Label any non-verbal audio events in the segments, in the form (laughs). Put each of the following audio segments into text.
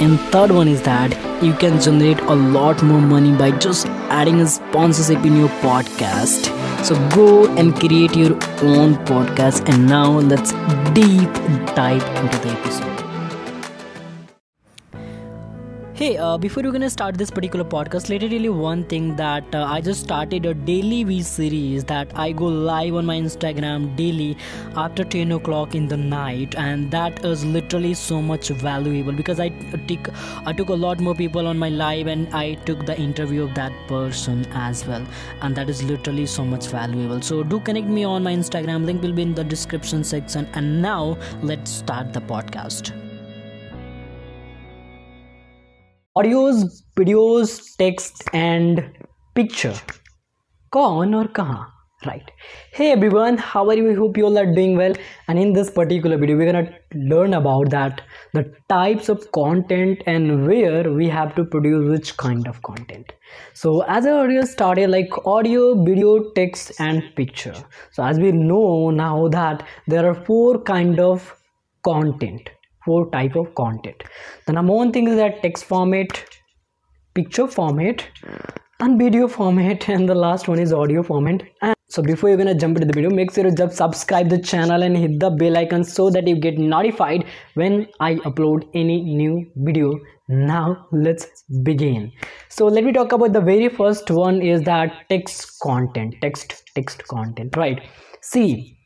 And third one is that you can generate a lot more money by just adding a sponsorship in your podcast. So go and create your own podcast. And now let's deep dive into the episode. Hey, uh, before we're gonna start this particular podcast, let me one thing that uh, I just started a daily V series that I go live on my Instagram daily after 10 o'clock in the night, and that is literally so much valuable because I took I took a lot more people on my live and I took the interview of that person as well, and that is literally so much valuable. So do connect me on my Instagram. Link will be in the description section. And now let's start the podcast. Audios videos text and picture कौन और कहाँ right hey everyone how are you i hope you all are doing well and in this particular video we're gonna learn about that the types of content and where we have to produce which kind of content so as i already started like audio video text and picture so as we know now that there are four kind of content four type of content. The number one thing is that text format picture format and video format (laughs) and the last one is audio format. And so before you're gonna jump into the video make sure you just subscribe the channel and hit the bell icon so that you get notified when i upload any new video. Now let's begin. So let me talk about the very first one is that text content text text content right? See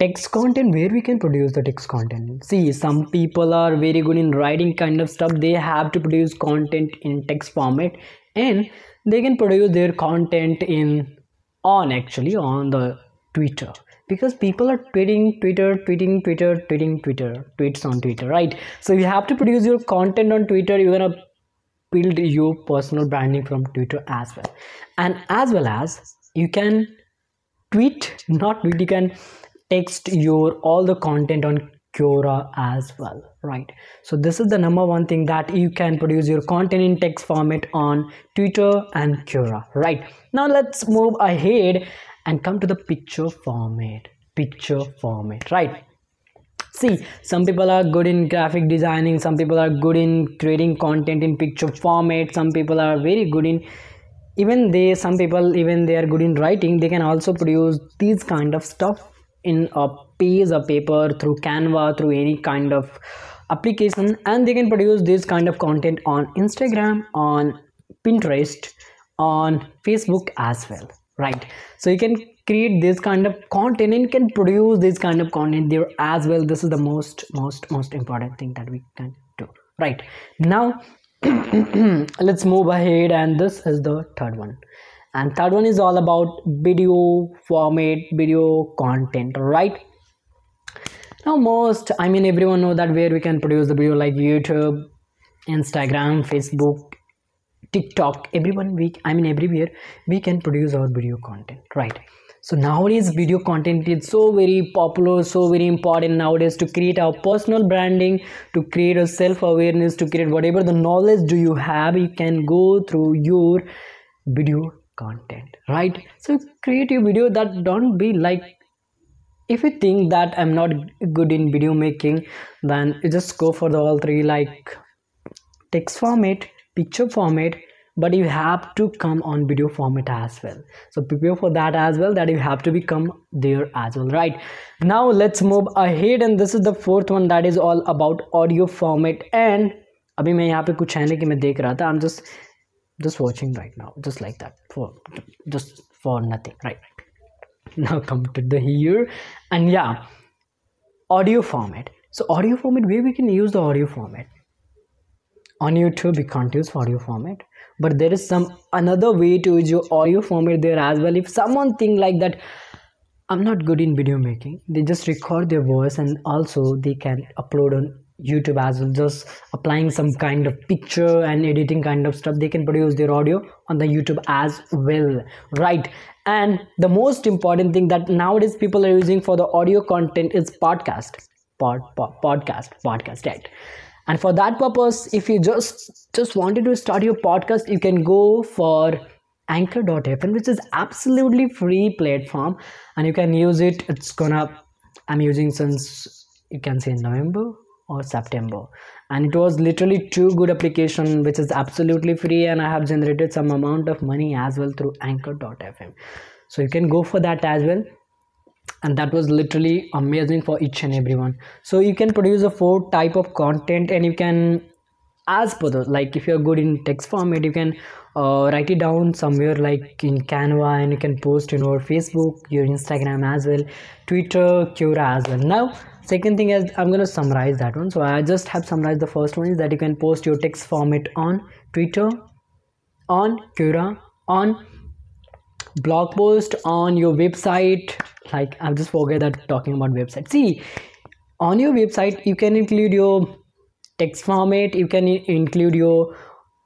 text content where we can produce the text content. See some people are very good in writing kind of stuff. They have to produce content in text format and they can produce their content in on actually on the twitter. Because people are tweeting twitter tweeting twitter tweeting twitter tweets on twitter right? So you have to produce your content on twitter. You're gonna build your personal branding from twitter as well. And as well as you can tweet not tweet you can text your all the content on Quora as well right? So this is the number one thing that you can produce your content in text format on Twitter and Quora right? Now let's move ahead and come to the picture format picture format right? See some people are good in graphic designing some people are good in creating content in picture format some people are very good in even they some people even they are good in writing they can also produce these kind of stuff in a piece of paper through canva through any kind of application and they can produce this kind of content on instagram on pinterest on facebook as well right? So you can create this kind of content and can produce this kind of content there as well. This is the most most most important thing that we can do right? Now (clears throat) let's move ahead and this is the third one and third one is all about video format video content right? Now most i mean everyone know that where we can produce the video like youtube instagram facebook tiktok everyone we i mean everywhere we can produce our video content right? So nowadays video content is so very popular so very important nowadays to create our personal branding to create a self-awareness to create whatever the knowledge do you have you can go through your video content right so create a video that don't be like if you think that i'm not good in video making then you just go for the all three like text format picture format but you have to come on video format as well so prepare for that as well that you have to become there as well right now let's move ahead and this is the fourth one that is all about audio format and अभी मैं यहाँ पे कुछ है नहीं कि मैं देख रहा था I'm just just watching right now just like that for just for nothing right? Now come to the here and yeah audio format. So audio format where we can use the audio format? On youtube we can't use audio format but there is some another way to use your audio format there as well. If someone think like that i'm not good in video making they just record their voice and also they can upload on youtube as well just applying some kind of picture and editing kind of stuff they can produce their audio on the youtube as well right? And the most important thing that nowadays people are using for the audio content is podcast pod, pod podcast podcast right? And for that purpose if you just just wanted to start your podcast you can go for anchor.fm which is absolutely free platform and you can use it. It's gonna i'm using since you can say november or september. And it was literally too good application which is absolutely free and i have generated some amount of money as well through anchor.fm so you can go for that as well. And that was literally amazing for each and everyone so you can produce a four type of content and you can as per the like if you're good in text format you can uh, write it down somewhere like in canva and you can post in your facebook your instagram as well twitter quora as well. Now second thing is i'm going to summarize that one. So i just have summarized the first one is that you can post your text format on twitter on quora on blog post on your website. Like i've just forget that talking about website. See on your website you can include your text format you can include your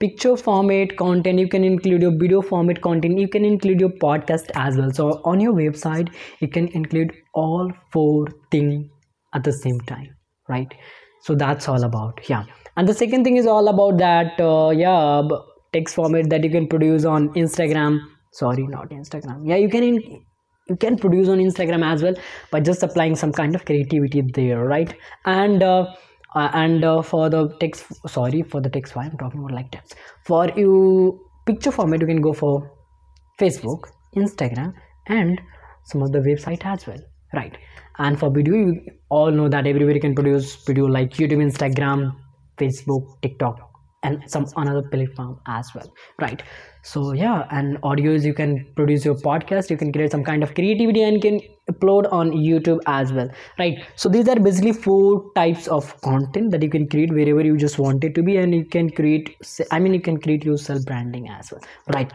picture format content you can include your video format content you can include your podcast as well. So on your website you can include all four things at the same time right? So that's all about yeah. And the second thing is all about that uh, yeah text format that you can produce on instagram. Sorry not instagram. Yeah you can in, you can produce on instagram as well by just applying some kind of creativity there right? And uh, uh, and uh, for the text sorry for the text why i'm talking about like text. For you picture format you can go for facebook instagram and some of the website as well right. And for video you all know that everybody can produce video like youtube instagram facebook tiktok and some another platform as well. Right. So yeah and audios you can produce your podcast. You can create some kind of creativity and can upload on youtube as well. Right. So these are basically four types of content that you can create wherever you just want it to be and you can create i mean you can create your self branding as well. Right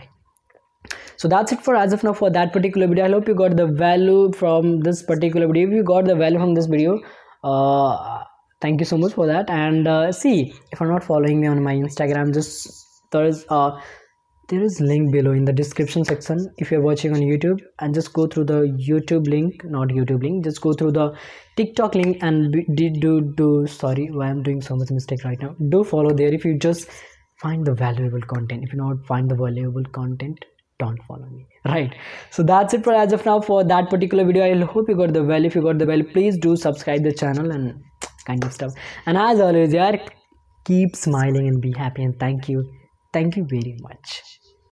so that's it for as of now for that particular video. I hope you got the value from this particular video. If you got the value from this video uh thank you so much for that. And uh, see if you're not following me on my instagram just there's uh there is link below in the description section if you're watching on youtube. And just go through the youtube link not youtube link just go through the tiktok link and did do do sorry why i'm doing so much mistake right now. Do follow there if you just find the valuable content. If you not find the valuable content don't follow me. (laughs) Right. So that's it for as of now for that particular video. I hope you got the value if you got the value please do subscribe the channel and (tsk) kind of stuff. And as always yeah keep smiling and be happy. And thank you. Thank you very much